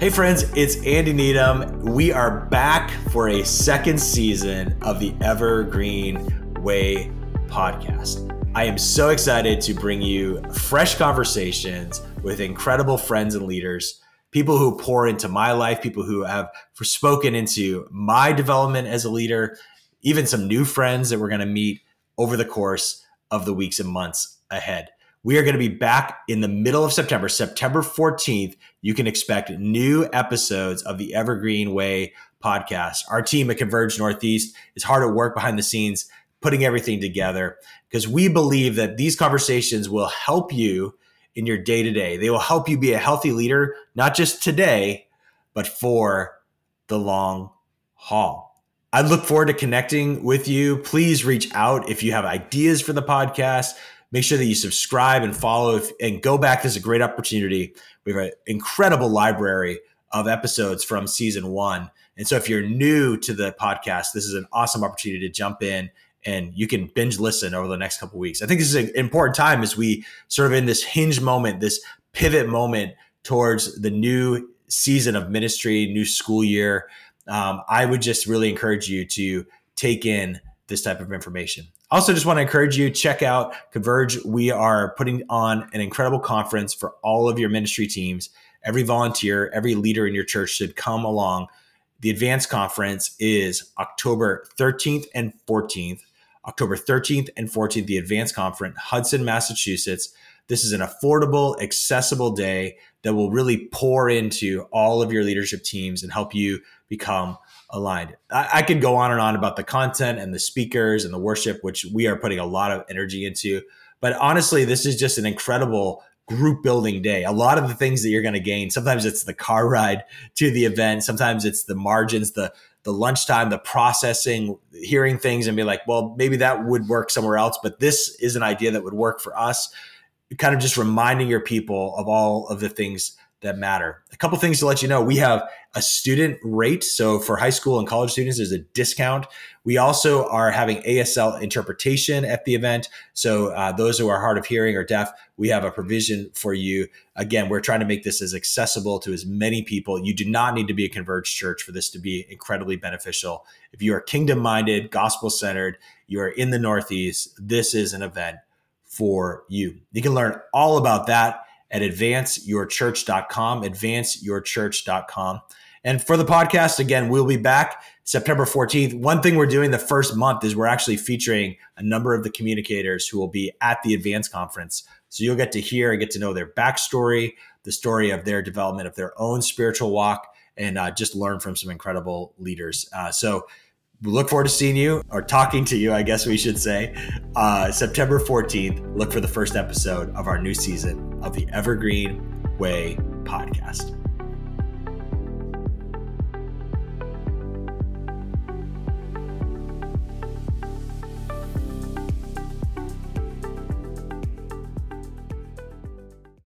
Hey, friends, it's Andy Needham. We are back for a second season of the Evergreen Way podcast. I am so excited to bring you fresh conversations with incredible friends and leaders, people who pour into my life, people who have spoken into my development as a leader, even some new friends that we're going to meet over the course of the weeks and months ahead. We are going to be back in the middle of September, September 14th. You can expect new episodes of the Evergreen Way podcast. Our team at Converge Northeast is hard at work behind the scenes, putting everything together because we believe that these conversations will help you in your day to day. They will help you be a healthy leader, not just today, but for the long haul. I look forward to connecting with you. Please reach out if you have ideas for the podcast Make sure that you subscribe and follow if, and go back. This is a great opportunity. We have an incredible library of episodes from season one. And so if you're new to the podcast, this is an awesome opportunity to jump in and you can binge listen over the next couple weeks. I think this is an important time as we sort of in this hinge moment, this pivot moment towards the new season of ministry, new school year. Um, I would just really encourage you to take in this type of information. Also, just want to encourage you check out Converge. We are putting on an incredible conference for all of your ministry teams. Every volunteer, every leader in your church should come along. The Advance Conference is October 13th and 14th. October 13th and 14th, the Advance Conference, Hudson, Massachusetts. This is an affordable, accessible day that will really pour into all of your leadership teams and help you become aligned. I, I could go on and on about the content and the speakers and the worship, which we are putting a lot of energy into. But honestly, this is just an incredible group building day. A lot of the things that you're going to gain, sometimes it's the car ride to the event, sometimes it's the margins, the the lunchtime, the processing, hearing things and be like, well, maybe that would work somewhere else, but this is an idea that would work for us. Kind of just reminding your people of all of the things that matter. A couple things to let you know. We have a student rate. So for high school and college students, there's a discount. We also are having ASL interpretation at the event. So uh, those who are hard of hearing or deaf, we have a provision for you. Again, we're trying to make this as accessible to as many people. You do not need to be a converged church for this to be incredibly beneficial. If you are kingdom minded, gospel centered, you are in the Northeast, this is an event for you. You can learn all about that at advanceyourchurch.com, advanceyourchurch.com. And for the podcast, again, we'll be back September 14th. One thing we're doing the first month is we're actually featuring a number of the communicators who will be at the Advance Conference. So you'll get to hear and get to know their backstory, the story of their development of their own spiritual walk, and uh, just learn from some incredible leaders. Uh, so we look forward to seeing you or talking to you, I guess we should say, uh, September 14th. Look for the first episode of our new season of the Evergreen Way podcast.